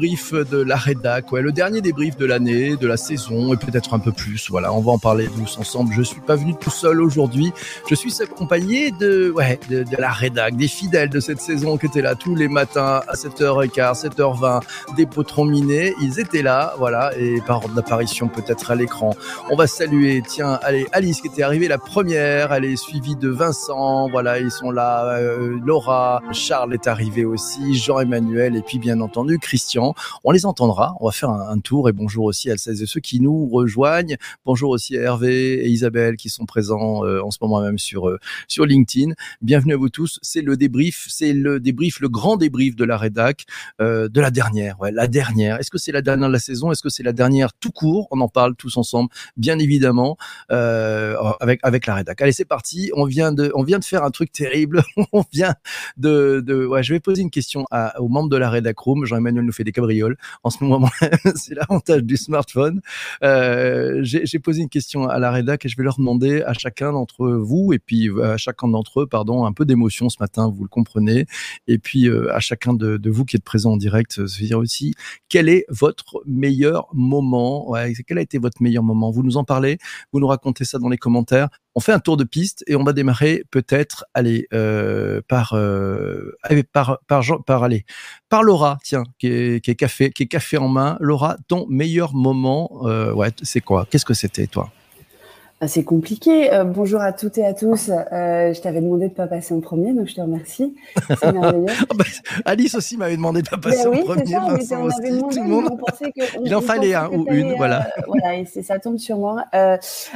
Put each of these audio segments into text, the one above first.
de la rédac, ouais, le dernier débrief de l'année, de la saison et peut-être un peu plus. Voilà, on va en parler tous ensemble. Je suis pas venu tout seul aujourd'hui. Je suis accompagné de, ouais, de, la rédac, des fidèles de cette saison qui étaient là tous les matins à 7h15, 7h20, des potrons minés. Ils étaient là, voilà, et par ordre d'apparition peut-être à l'écran. On va saluer, tiens, allez, Alice qui était arrivée la première, elle est suivie de Vincent, voilà, ils sont là, euh, Laura, Charles est arrivé aussi, Jean-Emmanuel et puis bien entendu Christian. On les entendra, on va faire un, tour et bonjour aussi à celles et ceux qui nous rejoignent. Bonjour aussi à Hervé et Isabelle qui sont présents euh, en ce moment même sur euh, sur LinkedIn. Bienvenue à vous tous. C'est le débrief, c'est le débrief, le grand débrief de la rédac euh, de la dernière, ouais, la dernière. Est-ce que c'est la dernière de la saison? Est-ce que c'est la dernière tout court? On en parle tous ensemble, bien évidemment, avec avec la rédac. Allez, c'est parti. On vient de on vient de faire un truc terrible. on vient de, de ouais, je vais poser une question à, aux membres de la rédac room. Jean-Emmanuel nous fait des en ce moment. c'est l'avantage du smartphone. Euh, J'ai posé une question à la rédac et je vais leur demander à chacun d'entre vous et puis euh, à chacun d'entre eux, pardon, un peu d'émotion ce matin, vous le comprenez. Et puis euh, à chacun de, vous qui êtes présent en direct, se dire aussi quel est votre meilleur moment? Quel a été votre meilleur moment? Vous nous en parlez, vous nous racontez ça dans les commentaires on fait un tour de piste et on va démarrer peut-être aller euh, par, euh, par par par Laura tiens qui est, café qui café en main. Laura ton meilleur moment euh, ouais c'est quoi? Qu'est-ce que c'était toi? Ah, c'est compliqué. Euh, bonjour à toutes et à tous. Euh, je t'avais demandé de pas passer en premier, donc je te remercie. C'est merveilleux. Ah bah, Alice aussi m'avait demandé de pas passer ben en premier. Ça, on avait demandé, tout le monde. Il en fallait un ou une, voilà. Euh, voilà, et ça tombe sur moi.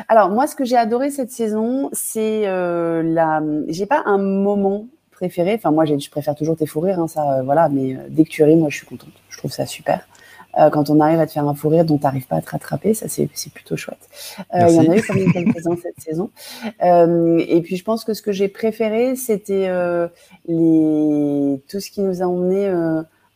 Alors moi, ce que j'ai adoré cette saison, c'est la. J'ai pas un moment préféré. Enfin, moi, je préfère toujours tes fous rires, hein, ça, voilà. Mais dès que tu ris, moi, je suis contente. Je trouve ça super. Euh, quand on arrive à te faire un fou rire dont tu n'arrives pas à te rattraper, ça c'est plutôt chouette. Euh, il y en a eu quand même quelques-uns cette saison. Euh, et puis je pense que ce que j'ai préféré, c'était les tout ce qui nous a emmené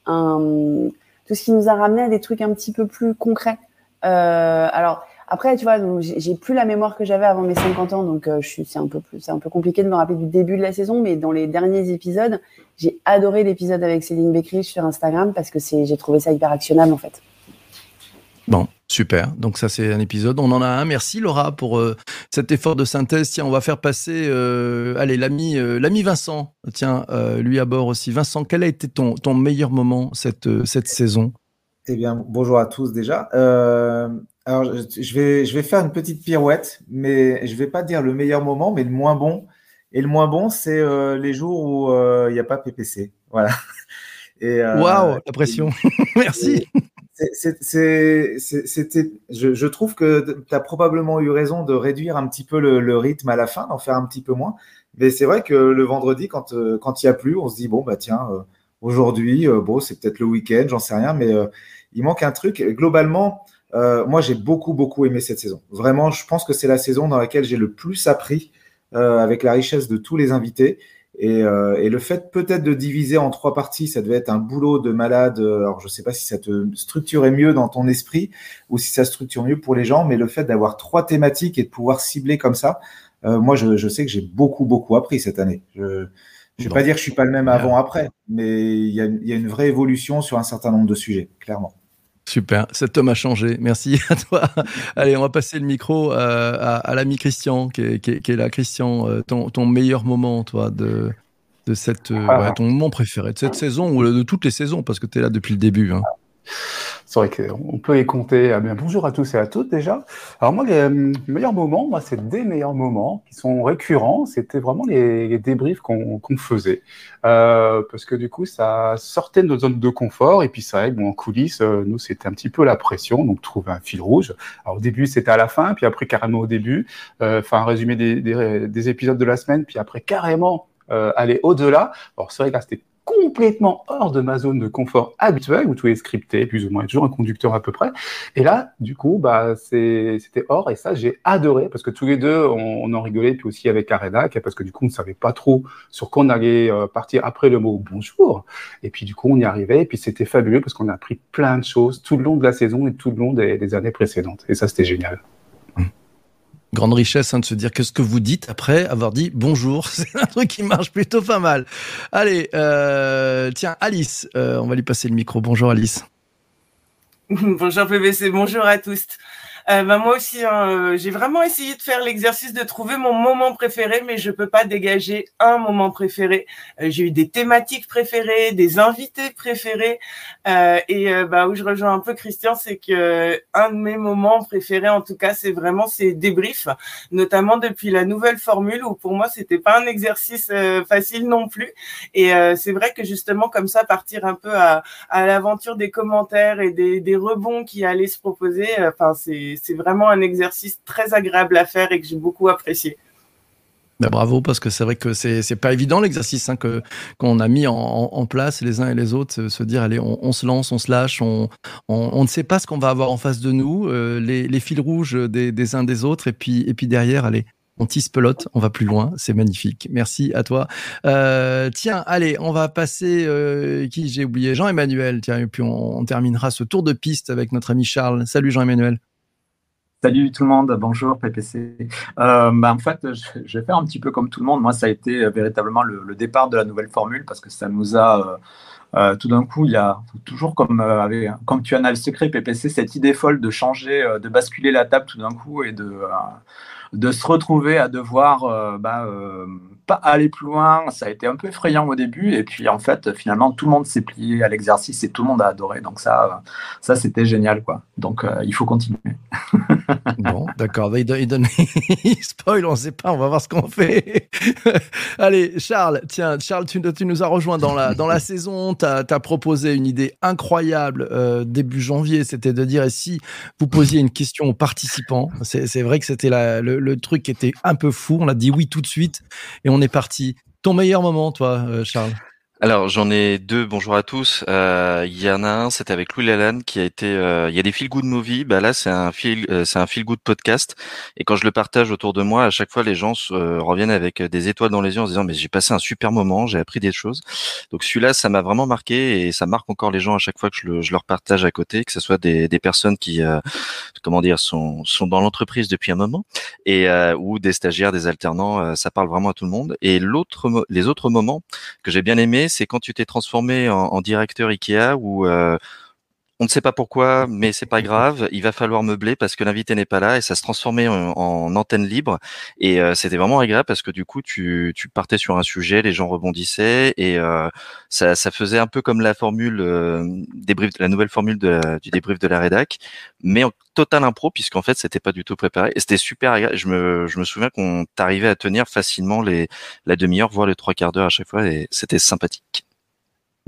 un tout ce qui nous a ramené à des trucs un petit peu plus concrets. alors après, tu vois, j'ai plus la mémoire que j'avais avant mes 50 ans, donc je suis, c'est un peu plus, c'est un peu compliqué de me rappeler du début de la saison, mais dans les derniers épisodes, j'ai adoré l'épisode avec Céline Beckrich sur Instagram parce que c'est, j'ai trouvé ça hyper actionnable en fait. Bon, super. Donc ça c'est un épisode. On en a un. Merci Laura pour euh, cet effort de synthèse. Tiens, on va faire passer, euh, allez l'ami, euh, l'ami Vincent. Tiens, lui à bord aussi. Vincent, quel a été ton, ton meilleur moment cette cette saison? Eh bien, bonjour à tous déjà. Alors je vais je vais faire une petite pirouette, mais je vais pas dire le meilleur moment, mais le moins bon. Et le moins bon, c'est euh, les jours où euh, il n'y a pas PPC. Voilà. Euh, Waouh, la pression. Merci. C'était, je, je, trouve que tu as probablement eu raison de réduire un petit peu le, le rythme à la fin, d'en faire un petit peu moins. Mais c'est vrai que le vendredi, quand quand il n'y a plus, on se dit bon bah tiens, aujourd'hui, bon c'est peut-être le week-end, j'en sais rien, mais il manque un truc. Globalement, moi j'ai beaucoup beaucoup aimé cette saison. Vraiment, je pense que c'est la saison dans laquelle j'ai le plus appris euh, avec la richesse de tous les invités. Et, euh, et, le fait peut-être de diviser en trois parties, ça devait être un boulot de malade. Alors je ne sais pas si ça te structurait mieux dans ton esprit ou si ça structure mieux pour les gens, mais le fait d'avoir trois thématiques et de pouvoir cibler comme ça, euh, moi je, je, sais que j'ai beaucoup beaucoup appris cette année. Je ne vais pas dire que je suis pas le même avant après, mais il y a, y a une vraie évolution sur un certain nombre de sujets, clairement. Super, cet homme a changé. Merci à toi. Allez, on va passer le micro euh, à, l'ami Christian, qui est, là. Christian, euh, ton, meilleur moment, toi, de, de cette, euh, ah. ton moment préféré de cette saison ou de toutes les saisons, parce que tu es là depuis le début. Hein. C'est vrai qu'on peut y compter. Ah bien, bonjour à tous et à toutes déjà. Alors moi, les meilleurs moments, moi, c'est des meilleurs moments qui sont récurrents. C'était vraiment les, débriefs qu'on faisait. Euh, parce que du coup, ça sortait de notre zone de confort. Et puis ça, bon, en coulisses, euh, nous, c'était un petit peu la pression. Donc, trouver un fil rouge. Alors au début, c'était à la fin. Puis après, carrément au début. Euh, enfin, un résumé des, des, des, épisodes de la semaine. Puis après, carrément euh, aller au-delà. Alors c'est vrai que là, c'était complètement hors de ma zone de confort habituelle, où tout est scripté, plus ou moins, toujours un conducteur à peu près. Et là, du coup, bah, c'était hors, et ça, j'ai adoré, parce que tous les deux, on, en rigolait, puis aussi avec Arena, parce que du coup, on ne savait pas trop sur quoi on allait euh, partir après le mot bonjour. Et puis, du coup, on y arrivait, et puis c'était fabuleux, parce qu'on a appris plein de choses tout le long de la saison et tout le long des années précédentes. Et ça, c'était génial. Grande richesse hein, de se dire que ce que vous dites après avoir dit bonjour, c'est un truc qui marche plutôt pas mal. Allez, euh, tiens, Alice, euh, on va lui passer le micro. Bonjour Alice. bonjour PVC, bonjour à tous. Euh, bah, moi aussi, hein, euh, j'ai vraiment essayé de faire l'exercice de trouver mon moment préféré, mais je peux pas dégager un moment préféré. Euh, j'ai eu des thématiques préférées, des invités préférés, euh, et bah, où je rejoins un peu Christian, c'est que un de mes moments préférés, en tout cas, c'est vraiment ces débriefs, notamment depuis la nouvelle formule, où pour moi, c'était pas un exercice facile non plus. Et c'est vrai que justement, comme ça, partir un peu à, l'aventure des commentaires et des, des rebonds qui allaient se proposer, enfin, c'est c'est vraiment un exercice très agréable à faire et que j'ai beaucoup apprécié. Ben bravo parce que c'est vrai que c'est c'est pas évident l'exercice hein, que qu'on a mis en, place les uns et les autres se, dire allez on, se lance on se lâche on, on, ne sait pas ce qu'on va avoir en face de nous euh, les, les, fils rouges des, des, uns des autres et puis et puis derrière allez on tisse pelote, on va plus loin, c'est magnifique. Merci à toi. Euh, tiens, allez, on va passer euh, qui j'ai oublié Jean-Emmanuel. Tiens, et puis on, on, terminera ce tour de piste avec notre ami Charles. Salut Jean-Emmanuel. Salut tout le monde, bonjour PPC. Euh, bah, en fait, je, vais faire un petit peu comme tout le monde. Moi, ça a été euh, véritablement le, départ de la nouvelle formule parce que ça nous a euh, tout d'un coup, il y a toujours comme, comme tu en as le secret PPC, cette idée folle de changer, de basculer la table tout d'un coup et de, de se retrouver à devoir bah, pas aller plus loin. Ça a été un peu effrayant au début. Et puis, en fait, finalement, tout le monde s'est plié à l'exercice et tout le monde a adoré. Donc, ça, ça c'était génial. quoi. Donc, euh, il faut continuer. bon, d'accord. Il, donne, il spoil, on ne sait pas. On va voir ce qu'on fait. Allez, Charles, tiens, Charles, tu, nous as rejoint dans la, dans la saison. Tu as, proposé une idée incroyable euh, début janvier. C'était de dire, et si vous posiez une question aux participants, c'est vrai que c'était le, le truc était un peu fou. On a dit oui tout de suite. Et on on est parti. Ton meilleur moment, toi, euh, Charles? Alors j'en ai deux. Bonjour à tous. Euh, il y en a un, c'était avec Louis Lalanne qui a été. Euh, il y a des feel good movie. Bah là c'est un feel, euh, c'est un feel good podcast. Et quand je le partage autour de moi, à chaque fois les gens reviennent avec des étoiles dans les yeux en se disant mais j'ai passé un super moment, j'ai appris des choses. Donc celui-là ça m'a vraiment marqué et ça marque encore les gens à chaque fois que je, le, je leur partage à côté, que ce soit des, des personnes qui comment dire sont sont dans l'entreprise depuis un moment et ou des stagiaires, des alternants. ça parle vraiment à tout le monde. Et l'autre les autres moments que j'ai bien aimé c'est quand tu t'es transformé en, directeur Ikea ou euh, on ne sait pas pourquoi, mais c'est pas grave. Il va falloir meubler parce que l'invité n'est pas là et ça se transformait en, antenne libre. Et euh, c'était vraiment agréable parce que du coup, tu, tu, partais sur un sujet, les gens rebondissaient et euh, ça, ça, faisait un peu comme la formule euh, débrief, la nouvelle formule de du débrief de la rédac, mais en total impro puisqu'en fait, c'était pas du tout préparé. Et c'était super agréable. Je me, je me souviens qu'on t'arrivait à tenir facilement les la demi-heure, voire les trois quarts d'heure à chaque fois et c'était sympathique.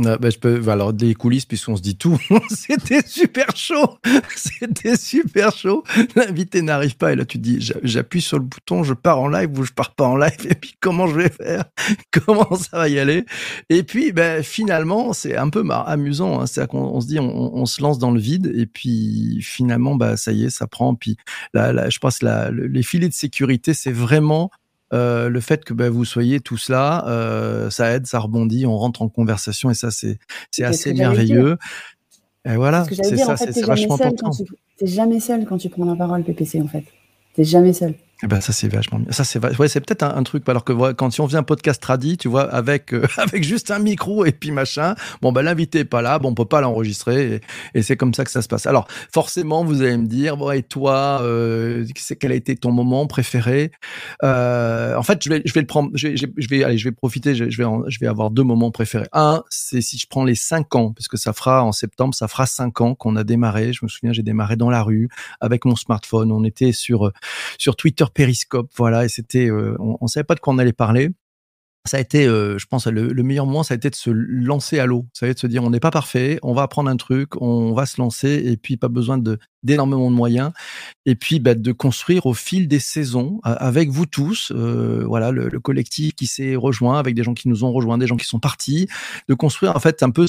Ah, bah, je peux, alors des coulisses puisqu'on se dit tout. C'était super chaud. C'était super chaud. L'invité n'arrive pas et là tu te dis j'appuie sur le bouton, je pars en live ou je pars pas en live et puis comment je vais faire? Comment ça va y aller? Et puis ben finalement c'est un peu amusant. Hein. C'est qu'on se dit on, se lance dans le vide et puis finalement bah ça y est ça prend. Puis là, je pense là les filets de sécurité c'est vraiment euh, le fait que bah, vous soyez tous là, euh, ça aide, ça rebondit, on rentre en conversation et ça c'est c'est assez merveilleux. Et voilà, c'est ça, c'est vachement important. Tu jamais seul quand tu prends la parole, PPC en fait. T'es jamais seul. Eh ben ça c'est vachement bien. Ça c'est ouais, c'est peut-être un, truc alors que quand si on vient podcast tradi, tu vois avec euh, avec juste un micro et puis machin, bon ben l'invité est pas là, bon on peut pas l'enregistrer et, c'est comme ça que ça se passe. Alors forcément vous allez me dire bon et toi euh, quel a été ton moment préféré? Euh, En fait je vais je vais le prendre, je vais, je vais aller je vais profiter, je, vais je vais avoir deux moments préférés. Un c'est si je prends les cinq ans parce que ça fera en septembre ça fera cinq ans qu'on a démarré. Je me souviens j'ai démarré dans la rue avec mon smartphone. On était sur sur Twitter Périscope, voilà, et c'était, euh, on, on savait pas de quoi on allait parler ça a été, euh, je pense, le, meilleur moment, ça a été de se lancer à l'eau. Ça a été de se dire, on n'est pas parfait, on va apprendre un truc, on va se lancer, et puis pas besoin d'énormément de moyens, et puis bah, de construire au fil des saisons avec vous tous, euh, voilà, le, collectif qui s'est rejoint, avec des gens qui nous ont rejoints, des gens qui sont partis, de construire en fait un peu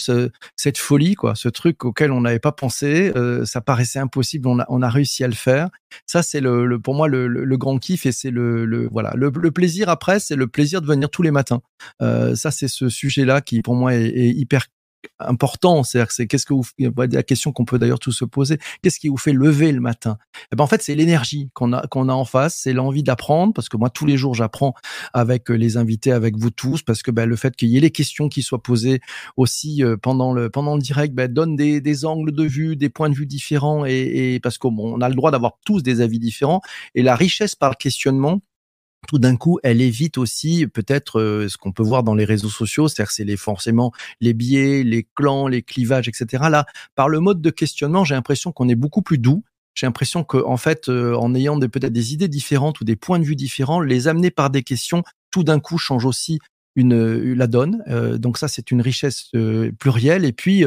cette folie, quoi, ce truc auquel on n'avait pas pensé, euh, ça paraissait impossible, on a, réussi à le faire. Ça, c'est le, pour moi le, grand kiff, et c'est le voilà, le, plaisir après, c'est le plaisir de venir tous les matins euh, ça, c'est ce sujet-là qui, pour moi, est, hyper important. C'est-à-dire, c'est qu'est-ce que vous, la question qu'on peut d'ailleurs tous se poser. Qu'est-ce qui vous fait lever le matin? Eh ben en fait, c'est l'énergie qu'on a qu'on a en face, c'est l'envie d'apprendre parce que moi tous les jours j'apprends avec euh, les invités, avec vous tous, parce que ben, le fait qu'il y ait les questions qui soient posées aussi euh, pendant le pendant le direct, ben, donne des, angles de vue, des points de vue différents et, et parce qu'on a le droit d'avoir tous des avis différents et la richesse par le questionnement tout d'un coup, elle évite aussi peut-être euh, ce qu'on peut voir dans les réseaux sociaux, c'est-à-dire c'est les forcément les biais, les clans, les clivages, etc. Là, par le mode de questionnement, j'ai l'impression qu'on est beaucoup plus doux. J'ai l'impression que, en fait, euh, en ayant peut-être des idées différentes ou des points de vue différents, les amener par des questions, tout d'un coup, change aussi une, euh, la donne. Euh, donc ça, c'est une richesse euh, plurielle. Et puis,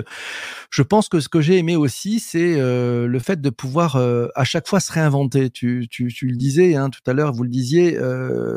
je pense que ce que j'ai aimé aussi, c'est le fait de pouvoir à chaque fois se réinventer. Tu, tu, tu le disais hein, tout à l'heure, vous le disiez,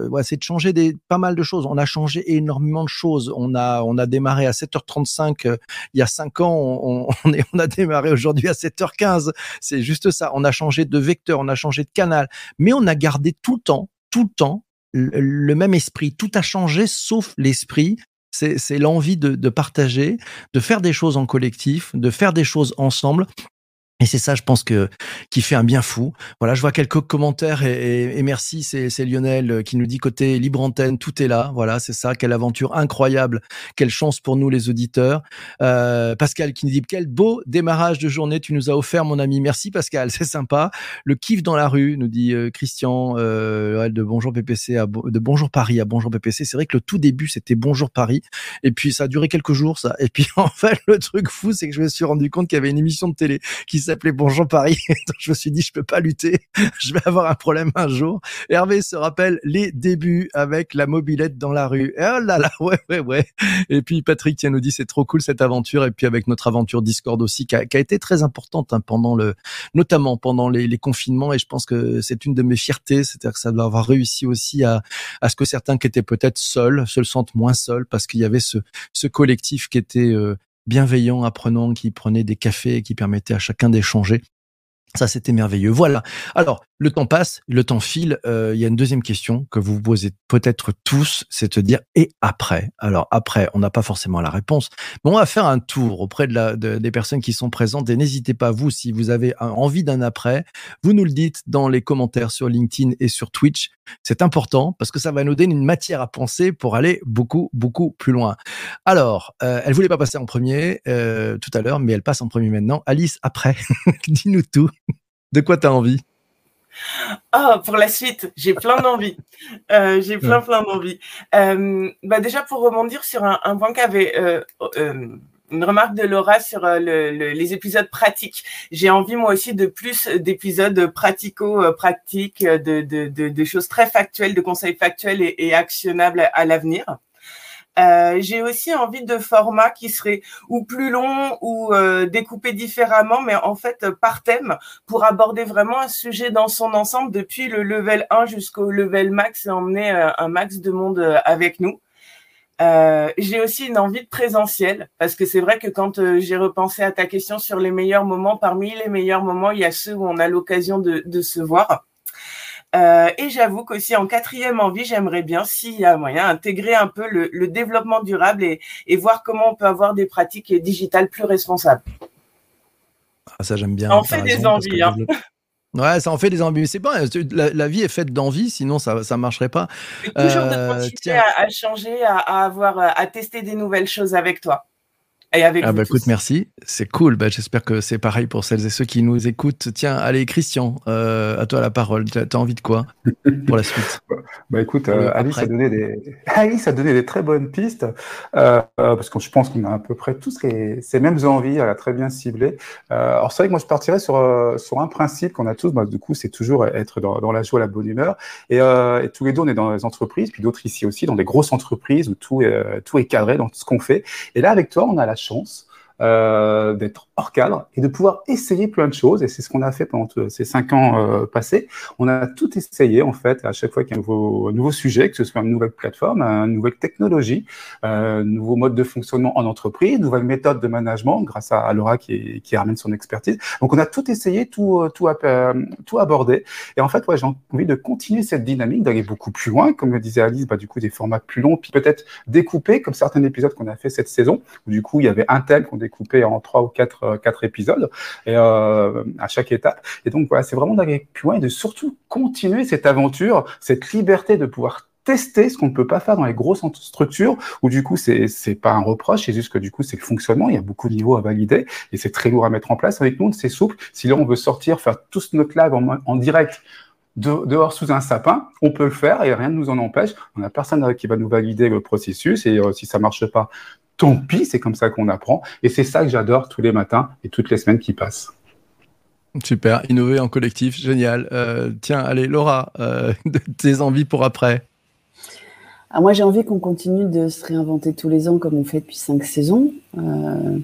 ouais, c'est de changer des, pas mal de choses. On a changé énormément de choses. On a, on a démarré à 7h35 il y a 5 ans. On, on, est, on a démarré aujourd'hui à 7h15. C'est juste ça. On a changé de vecteur, on a changé de canal. Mais on a gardé tout le temps, tout le temps, le même esprit. Tout a changé sauf l'esprit. C'est l'envie de, de, partager, de faire des choses en collectif, de faire des choses ensemble. Et c'est ça, je pense que qui fait un bien fou. Voilà, je vois quelques commentaires et, et, merci, c'est Lionel euh, qui nous dit côté libre antenne, tout est là. Voilà, c'est ça, quelle aventure incroyable, quelle chance pour nous les auditeurs. Euh, Pascal qui nous dit quel beau démarrage de journée tu nous as offert, mon ami. Merci Pascal, c'est sympa. Le kiff dans la rue, nous dit euh, Christian euh, de Bonjour PPC à de Bonjour Paris à Bonjour PPC. C'est vrai que le tout début c'était Bonjour Paris et puis ça a duré quelques jours ça. Et puis en fait le truc fou c'est que je me suis rendu compte qu'il y avait une émission de télé qui s'appelait Bonjour Paris. Je me suis dit, je peux pas lutter. je vais avoir un problème un jour. Hervé se rappelle les débuts avec la mobilette dans la rue. Et oh là là, ouais, ouais, ouais. Et puis Patrick qui nous dit, c'est trop cool cette aventure. Et puis avec notre aventure Discord aussi, qui a, qui a été très importante hein, pendant le, notamment pendant les, les, confinements. Et je pense que c'est une de mes fiertés. C'est-à-dire que ça doit avoir réussi aussi à, à ce que certains qui étaient peut-être seuls se le sentent moins seuls parce qu'il y avait ce, ce collectif qui était euh, bienveillant, apprenant, qui prenait des cafés et qui permettait à chacun d'échanger. Ça, c'était merveilleux. Voilà. Alors, le temps passe, le temps file. Euh, il y a une deuxième question que vous vous posez peut-être tous, c'est de dire et après? Alors après, on n'a pas forcément la réponse, mais on va faire un tour auprès de, la, des personnes qui sont présentes et n'hésitez pas vous si vous avez envie d'un après, vous nous le dites dans les commentaires sur LinkedIn et sur Twitch. C'est important parce que ça va nous donner une matière à penser pour aller beaucoup beaucoup plus loin. Alors, euh, elle voulait pas passer en premier euh, tout à l'heure, mais elle passe en premier maintenant. Alice, après, dis-nous tout. De quoi tu as envie? Ah, pour la suite, j'ai plein d'envie. Euh, j'ai plein, plein d'envie. Euh, bah déjà, pour rebondir sur un, un point qu'avait euh, euh, une remarque de Laura sur le, le, les épisodes pratiques. J'ai envie, moi aussi, de plus d'épisodes pratico-pratiques, de, de, de, de, choses très factuelles, de conseils factuels et, et actionnables à l'avenir. Euh, j'ai aussi envie de formats qui seraient ou plus longs ou euh, découpés différemment, mais en fait par thème pour aborder vraiment un sujet dans son ensemble depuis le level 1 jusqu'au level max et emmener euh, un max de monde euh, avec nous. J'ai aussi une envie de présentiel parce que c'est vrai que quand j'ai repensé à ta question sur les meilleurs moments, parmi les meilleurs moments, il y a ceux où on a l'occasion de se voir. Euh, et j'avoue qu'aussi en quatrième envie, j'aimerais bien, s'il y a moyen, intégrer un peu le, le développement durable et, et, voir comment on peut avoir des pratiques digitales plus responsables. Ah, ça, j'aime bien. On fait des envies. Hein. Ouais, ça en fait des envies. Mais c'est pas, la, la, vie est faite d'envie, sinon ça ça marcherait pas. toujours euh, de continuer à, à, changer, à, à, avoir, à tester des nouvelles choses avec toi. Et avec ah bah écoute, merci, c'est cool. Bah, J'espère que c'est pareil pour celles et ceux qui nous écoutent. Tiens, allez Christian, euh, à toi la parole. Tu as, envie de quoi pour la suite? Bah écoute, euh, Alice, a donné des... Alice a donné des très bonnes pistes, euh, parce que je pense qu'on a à peu près tous les... ces mêmes envies, elle a très bien ciblé. Euh, alors c'est vrai que moi je partirais sur, sur un principe qu'on a tous, bah, du coup c'est toujours être dans, dans, la joie, la bonne humeur. Et, euh, et tous les deux on est dans les entreprises, puis d'autres ici aussi, dans des grosses entreprises où tout, tout est cadré dans tout ce qu'on fait. Et là avec toi on a la chance euh, d'être hors cadre et de pouvoir essayer plein de choses. Et c'est ce qu'on a fait pendant ces cinq ans euh, passés. On a tout essayé en fait à chaque fois qu'il y a un nouveau, nouveau, sujet, que ce soit une nouvelle plateforme, une nouvelle technologie, un nouveau mode de fonctionnement en entreprise, une nouvelle méthode de management grâce à, Laura qui, qui ramène son expertise. Donc on a tout essayé, tout, tout, tout abordé. Et en fait, ouais, j'ai envie de continuer cette dynamique, d'aller beaucoup plus loin, comme le disait Alice, bah, du coup des formats plus longs, puis peut-être découper comme certains épisodes qu'on a fait cette saison, où du coup il y avait un thème qu'on découpait en trois ou quatre, euh, quatre épisodes et, euh, à chaque étape. Et donc voilà, c'est vraiment d'aller plus loin et de surtout continuer cette aventure, cette liberté de pouvoir tester ce qu'on ne peut pas faire dans les grosses structures où du coup c'est c'est pas un reproche c'est juste que du coup c'est le fonctionnement il y a beaucoup de niveaux à valider et c'est très lourd à mettre en place avec nous c'est souple si là on veut sortir faire tout notre live en, en direct dehors sous un sapin, on peut le faire et rien ne nous en empêche. On n'a personne qui va nous valider le processus et euh, si ça marche pas, tant pis, c'est comme ça qu'on apprend. Et c'est ça que j'adore tous les matins et toutes les semaines qui passent. Super, innover en collectif, génial. Euh, tiens, allez, Laura, euh, tes envies pour après ah, moi, j'ai envie qu'on continue de se réinventer tous les ans comme on fait depuis cinq saisons,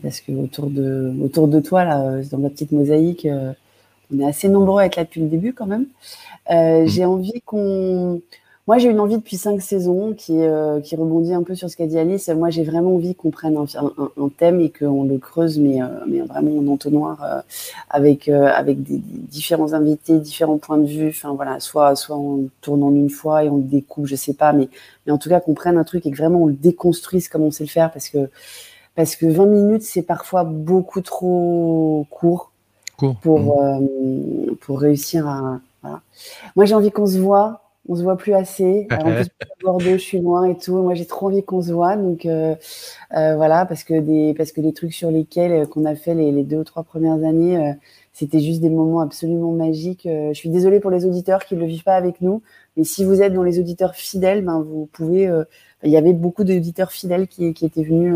parce que autour de autour de toi là, dans la petite mosaïque, on est assez nombreux à être là depuis le début quand même. Euh, mm. J'ai envie qu'on. Moi, j'ai une envie depuis cinq saisons qui, euh, qui rebondit un peu sur ce qu'a dit Alice. Moi, j'ai vraiment envie qu'on prenne un, un, un, thème et qu'on le creuse, mais, euh, mais vraiment en entonnoir euh, avec, avec des, différents invités, différents points de vue. Enfin, voilà, soit, soit on tourne en une fois et on le découpe, je sais pas, mais, mais en tout cas qu'on prenne un truc et que vraiment on le déconstruise comme on sait le faire parce que, parce que 20 minutes, c'est parfois beaucoup trop court. Pour, mmh. pour réussir à, moi, j'ai envie qu'on se voit. On se voit plus assez. en plus, Bordeaux, je suis loin et tout. Moi, j'ai trop envie qu'on se voit. Donc, euh, euh, voilà, parce que des, parce que les trucs sur lesquels euh, qu'on a fait les, les, deux ou trois premières années, c'était juste des moments absolument magiques. je suis désolée pour les auditeurs qui ne le vivent pas avec nous, mais si vous êtes dans les auditeurs fidèles, ben vous pouvez. il y avait beaucoup d'auditeurs fidèles qui, qui étaient venus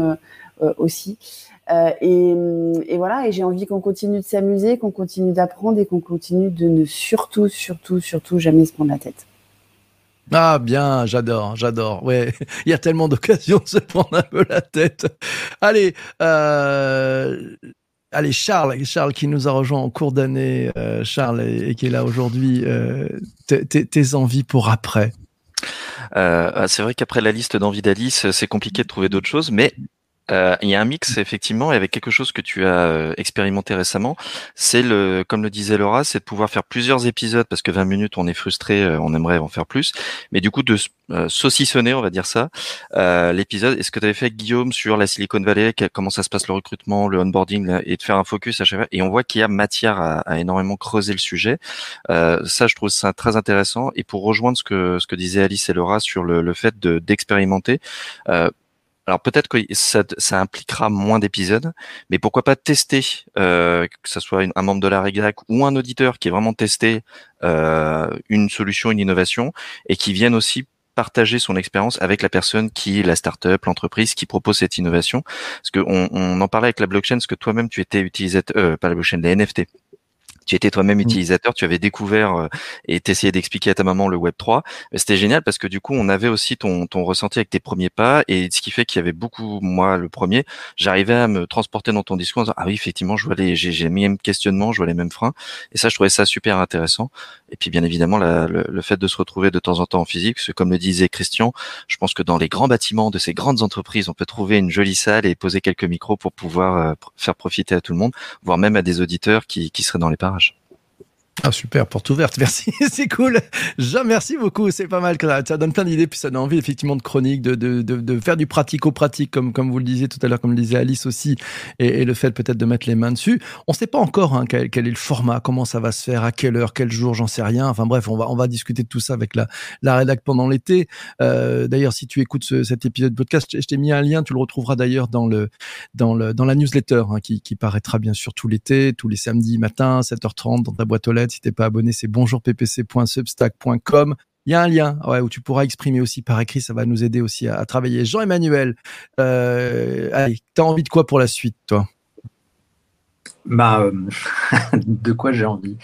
aussi. Euh, et, et, voilà, et j'ai envie qu'on continue de s'amuser, qu'on continue d'apprendre et qu'on continue de ne surtout, surtout, surtout jamais se prendre la tête. Ah bien, j'adore, j'adore. Ouais, il y a tellement d'occasions de se prendre un peu la tête. Allez, euh, allez Charles, Charles qui nous a rejoint en cours d'année, euh, Charles et, qui est là aujourd'hui. Euh, tes envies pour après? Euh, c'est vrai qu'après la liste d'envies d'Alice, c'est compliqué de trouver d'autres choses, mais euh, il y a un mix effectivement avec quelque chose que tu as euh, expérimenté récemment. C'est le, comme le disait Laura, c'est de pouvoir faire plusieurs épisodes parce que 20 minutes on est frustré, euh, on aimerait en faire plus, mais du coup de saucissonner, on va dire ça, l'épisode. Est-ce que tu avais fait Guillaume sur la Silicon Valley, comment ça se passe le recrutement, le onboarding et de faire un focus à chaque fois? Et on voit qu'il y a matière à, à, énormément creuser le sujet. ça, je trouve ça très intéressant. Et pour rejoindre ce que ce que disaient Alice et Laura sur le, le fait de d'expérimenter. Alors peut-être que ça, impliquera moins d'épisodes, mais pourquoi pas tester, euh, que ce soit un membre de la REGAC ou un auditeur qui est vraiment testé euh, une solution, une innovation, et qui vienne aussi partager son expérience avec la personne qui la startup, l'entreprise qui propose cette innovation. Parce qu'on on en parlait avec la blockchain, parce que toi-même tu étais utilisateur, euh, pas la blockchain, les NFT tu étais toi-même mmh. utilisateur, tu avais découvert euh, et t'essayais d'expliquer à ta maman le Web 3. C'était génial parce que du coup, on avait aussi ton, ton ressenti avec tes premiers pas et ce qui fait qu'il y avait beaucoup, moi, le premier, j'arrivais à me transporter dans ton discours en disant, ah oui, effectivement, je vois les, j'ai, les mêmes questionnements, je vois les mêmes freins. Et ça, je trouvais ça super intéressant. Et puis, bien évidemment, le, le, fait de se retrouver de temps en temps en physique, parce que comme le disait Christian, je pense que dans les grands bâtiments de ces grandes entreprises, on peut trouver une jolie salle et poser quelques micros pour pouvoir euh, faire profiter à tout le monde, voire même à des auditeurs qui, qui seraient dans les parages. Ah super, porte ouverte, merci, c'est cool. Jean, merci beaucoup, c'est pas mal. Ça donne plein d'idées, puis ça donne envie effectivement de chronique, de, de, de, faire du pratico-pratique, comme, comme vous le disiez tout à l'heure, comme le disait Alice aussi, et, le fait peut-être de mettre les mains dessus. On ne sait pas encore hein, quel, quel, est le format, comment ça va se faire, à quelle heure, quel jour, j'en sais rien. Enfin bref, on va, on va discuter de tout ça avec la, la rédac pendant l'été. Euh, d'ailleurs, si tu écoutes ce, cet épisode de podcast, je t'ai mis un lien, tu le retrouveras d'ailleurs dans, le, dans, le, dans la newsletter hein, qui, qui paraîtra bien sûr tout l'été, tous les samedis matin, 7h30 dans ta boîte aux lettres si t'es pas abonné, c'est bonjourppc.substack.com. Il y a un lien où tu pourras exprimer aussi par écrit, ça va nous aider aussi à, travailler. Jean-Emmanuel, euh, allez, t'as envie de quoi pour la suite, toi? Bah, euh, de quoi j'ai envie?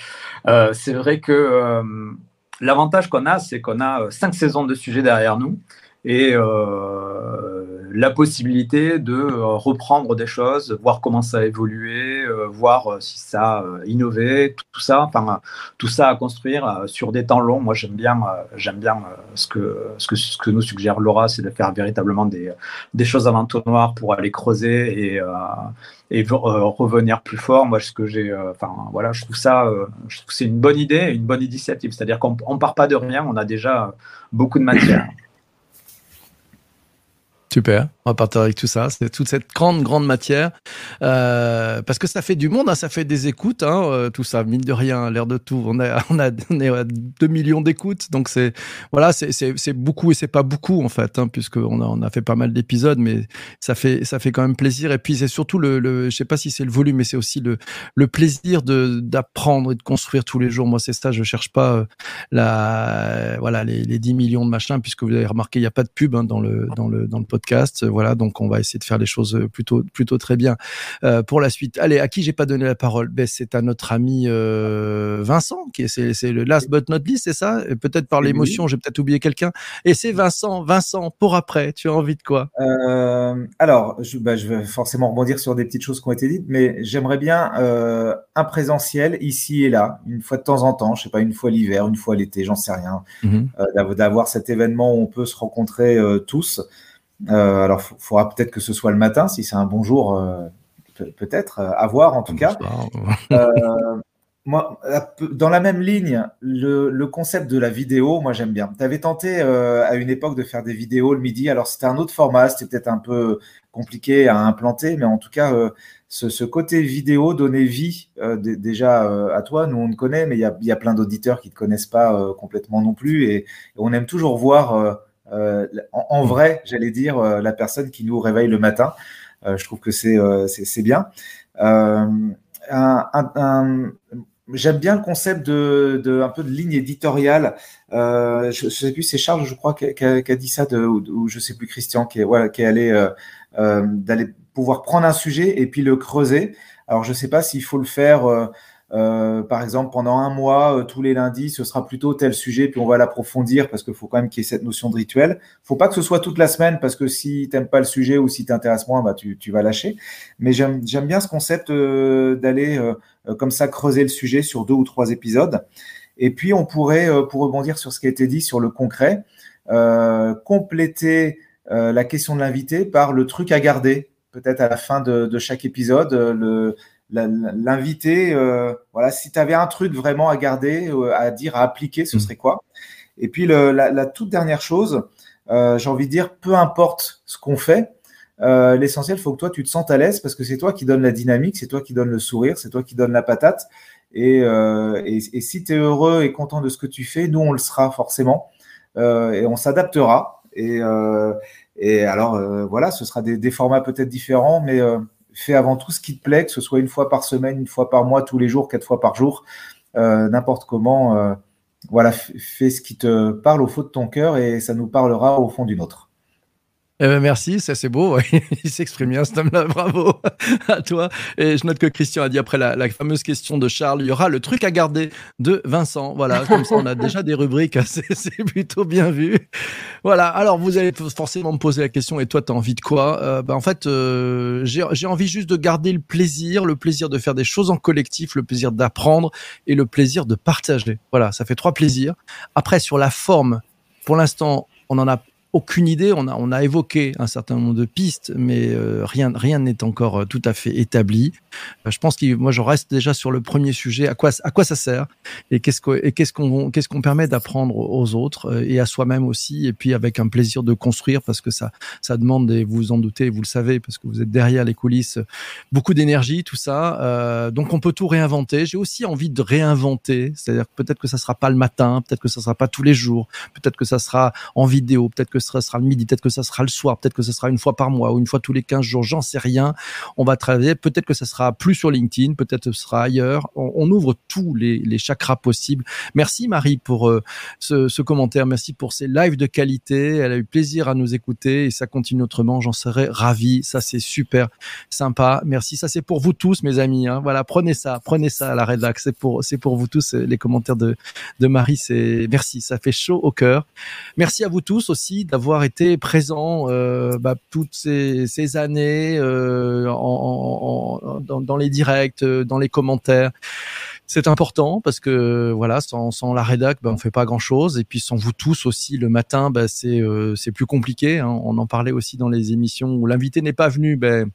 Euh, C'est vrai que euh, l'avantage qu'on a, c'est qu'on a cinq saisons de sujets derrière nous. Et la possibilité de reprendre des choses, voir comment ça a évolué, voir si ça a innové, tout, ça, enfin tout ça à construire sur des temps longs. Moi, j'aime bien, j'aime bien ce que ce que ce que nous suggère Laura, c'est de faire véritablement des des choses à l'entonnoir pour aller creuser et et revenir plus fort. Moi, ce que j'ai, enfin voilà, je trouve ça, je trouve c'est une bonne idée, une bonne initiative. C'est-à-dire qu'on on part pas de rien, on a déjà beaucoup de matière. Super, on va partir avec tout ça. C'est toute cette grande, grande matière. Euh, parce que ça fait du monde, hein, ça fait des écoutes, hein, euh, tout ça, mine de rien, l'air de tout. On, a, on, est à 2 millions d'écoutes, donc c'est voilà, beaucoup et c'est pas beaucoup en fait, hein, puisqu'on a, on a fait pas mal d'épisodes, mais ça fait, ça fait quand même plaisir. Et puis c'est surtout le, le, je sais pas si c'est le volume, mais c'est aussi le, le plaisir d'apprendre et de construire tous les jours. Moi, c'est ça, je cherche pas euh, la, voilà, les, les 10 millions de machins, puisque vous avez remarqué, il n'y a pas de pub hein, dans le, dans le, dans le podcast podcast. Voilà, donc on va essayer de faire les choses plutôt plutôt très bien euh, pour la suite. Allez, à qui j'ai pas donné la parole? Ben, c'est à notre ami euh, Vincent qui est c'est le last but not least, c'est ça? Peut-être par l'émotion, j'ai peut-être oublié quelqu'un. Et c'est Vincent, Vincent pour après. Tu as envie de quoi? Euh, Alors, je, bah, je, vais forcément rebondir sur des petites choses qui ont été dites, mais j'aimerais bien un présentiel ici et là, une fois de temps en temps. Je sais pas, une fois l'hiver, une fois l'été, j'en sais rien. Mhm. D'avoir cet événement où on peut se rencontrer tous. Euh, alors, il faudra peut-être que ce soit le matin, si c'est un bon jour, euh, peut-être, euh, à voir en tout cas. moi, dans la même ligne, le, concept de la vidéo, moi j'aime bien. Tu avais tenté à une époque de faire des vidéos le midi. Alors c'était un autre format, c'était peut-être un peu compliqué à implanter, mais en tout cas, ce, côté vidéo donnait vie déjà à toi. Nous on te connaît, mais il y a, plein d'auditeurs qui ne te connaissent pas complètement non plus. Et, et, on aime toujours voir euh, en, vrai, j'allais dire, euh, la personne qui nous réveille le matin. Euh, je trouve que c'est bien. J'aime bien le concept de, un peu de ligne éditoriale. je ne sais plus, c'est Charles, je crois, qui a, dit ça, de, ou, je ne sais plus Christian, qui est, qui allé d'aller pouvoir prendre un sujet et puis le creuser. Alors, je ne sais pas s'il faut le faire euh, par exemple, pendant un mois, euh, tous les lundis, ce sera plutôt tel sujet, puis on va l'approfondir parce qu'il faut quand même qu'il y ait cette notion de rituel. faut pas que ce soit toute la semaine parce que si tu pas le sujet ou si tu t'intéresses moins, bah, tu, vas lâcher. Mais j'aime bien ce concept euh, d'aller comme ça creuser le sujet sur deux ou trois épisodes. Et puis, on pourrait, pour rebondir sur ce qui a été dit sur le concret, compléter la question de l'invité par le truc à garder peut-être à la fin de, chaque épisode, l'invité, euh, voilà, si tu avais un truc vraiment à garder, euh, à dire, à appliquer, ce mm. serait quoi? Et puis la, toute dernière chose, euh, j'ai envie de dire, peu importe ce qu'on fait, l'essentiel, il faut que toi, tu te sentes à l'aise parce que c'est toi qui donne la dynamique, c'est toi qui donne le sourire, c'est toi qui donne la patate. Et, et, si tu es heureux et content de ce que tu fais, nous, on le sera forcément. et on s'adaptera. Et, et alors, voilà, ce sera des, des formats peut-être différents, mais fais avant tout ce qui te plaît, que ce soit une fois par semaine, une fois par mois, tous les jours, quatre fois par jour, euh, n'importe comment. Euh, voilà, fais ce qui te parle au fond de ton cœur et ça nous parlera au fond du nôtre. Eh ben merci, ça c'est beau. Il s'exprime bien, cet homme-là. Bravo à toi. Et je note que Christian a dit après la, fameuse question de Charles, il y aura le truc à garder de Vincent. Voilà, comme ça on a déjà des rubriques. C'est plutôt bien vu. Voilà. Alors vous allez forcément me poser la question. Et toi, tu as envie de quoi? Euh, ben, En fait, euh, j'ai envie juste de garder le plaisir, le plaisir de faire des choses en collectif, le plaisir d'apprendre et le plaisir de partager. Voilà, ça fait trois plaisirs. Après, sur la forme, pour l'instant, on en a aucune idée. On a, on a évoqué un certain nombre de pistes, mais euh, rien rien n'est encore euh, tout à fait établi. Euh, je pense que moi, je reste déjà sur le premier sujet. À quoi, à quoi ça sert Et qu'est-ce qu'on qu'est-ce qu'on permet d'apprendre aux autres et à soi-même aussi Et puis avec un plaisir de construire, parce que ça ça demande, et vous vous en doutez, vous le savez, parce que vous êtes derrière les coulisses, beaucoup d'énergie, tout ça. donc on peut tout réinventer. J'ai aussi envie de réinventer, c'est-à-dire peut-être que ça sera pas le matin, peut-être que ça sera pas tous les jours, peut-être que ça sera en vidéo, peut-être que ce sera le midi, peut-être que ça sera le soir, peut-être que ce sera une fois par mois ou une fois tous les 15 jours, j'en sais rien. On va travailler, peut-être que ça sera plus sur LinkedIn, peut-être ce sera ailleurs. On, ouvre tous les, chakras possibles. Merci Marie pour euh, ce, commentaire, merci pour ces lives de qualité. Elle a eu plaisir à nous écouter et ça continue autrement. J'en serais ravi. Ça c'est super sympa. Merci. Ça c'est pour vous tous, mes amis. Hein. Voilà, prenez ça, prenez ça à la rédac. C'est pour, c'est pour vous tous. Les commentaires de, de Marie, c'est merci. Ça fait chaud au cœur. Merci à vous tous aussi d'avoir été présent euh, bah, toutes ces, années euh, en, dans, dans, les directs, euh, dans les commentaires. C'est important parce que voilà, sans, sans la rédac, bah, on fait pas grand chose. Et puis sans vous tous aussi, le matin, bah, c'est euh, c'est plus compliqué. Hein. On en parlait aussi dans les émissions où l'invité n'est pas venu. Ben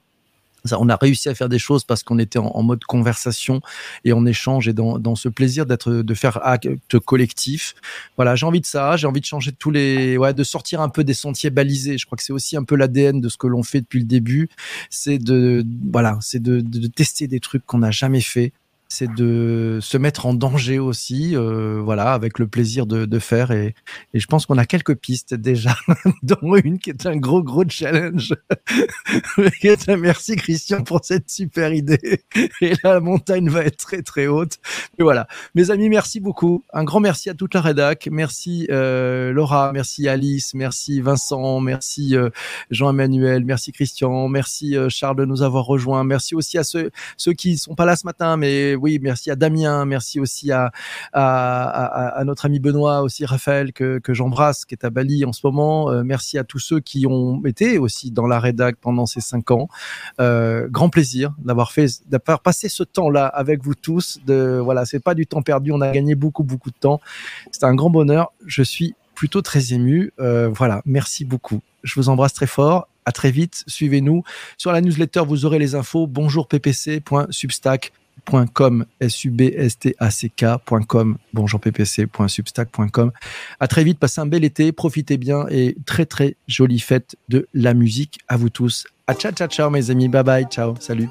on a réussi à faire des choses parce qu'on était en, mode conversation et en échange et dans, dans ce plaisir d'être de faire acte collectif. Voilà, j'ai envie de ça, j'ai envie de changer tous les, ouais, de sortir un peu des sentiers balisés. Je crois que c'est aussi un peu l'ADN de ce que l'on fait depuis le début, c'est de, voilà, c'est de, de, tester des trucs qu'on n'a jamais fait c'est de se mettre en danger aussi, euh, voilà, avec le plaisir de, de faire. Et, et, je pense qu'on a quelques pistes déjà, dont une qui est un gros, gros challenge. Merci Christian pour cette super idée. Et la montagne va être très, très haute. Et voilà. Mes amis, merci beaucoup. Un grand merci à toute la rédac. Merci euh, Laura, merci Alice, merci Vincent, merci euh, Jean-Emmanuel, merci Christian, merci euh, Charles de nous avoir rejoints. Merci aussi à ceux, ceux qui sont pas là ce matin, mais oui, merci à Damien, merci aussi à, à, notre ami Benoît, aussi Raphaël que, que j'embrasse, qui est à Bali en ce moment. Euh, merci à tous ceux qui ont été aussi dans la rédac pendant ces cinq ans. Euh, grand plaisir d'avoir fait, d'avoir passé ce temps-là avec vous tous. De voilà, c'est pas du temps perdu, on a gagné beaucoup beaucoup de temps. C'est un grand bonheur. Je suis plutôt très ému. Euh, voilà, merci beaucoup. Je vous embrasse très fort. À très vite. Suivez-nous sur la newsletter. Vous aurez les infos. Bonjour ppc.substack substack.com, S-U-B-S-T-A-C-K.com. À très vite, passez un bel été, profitez bien et très très jolie fête de la musique à vous tous. À ciao ciao ciao mes amis, bye bye, ciao, salut.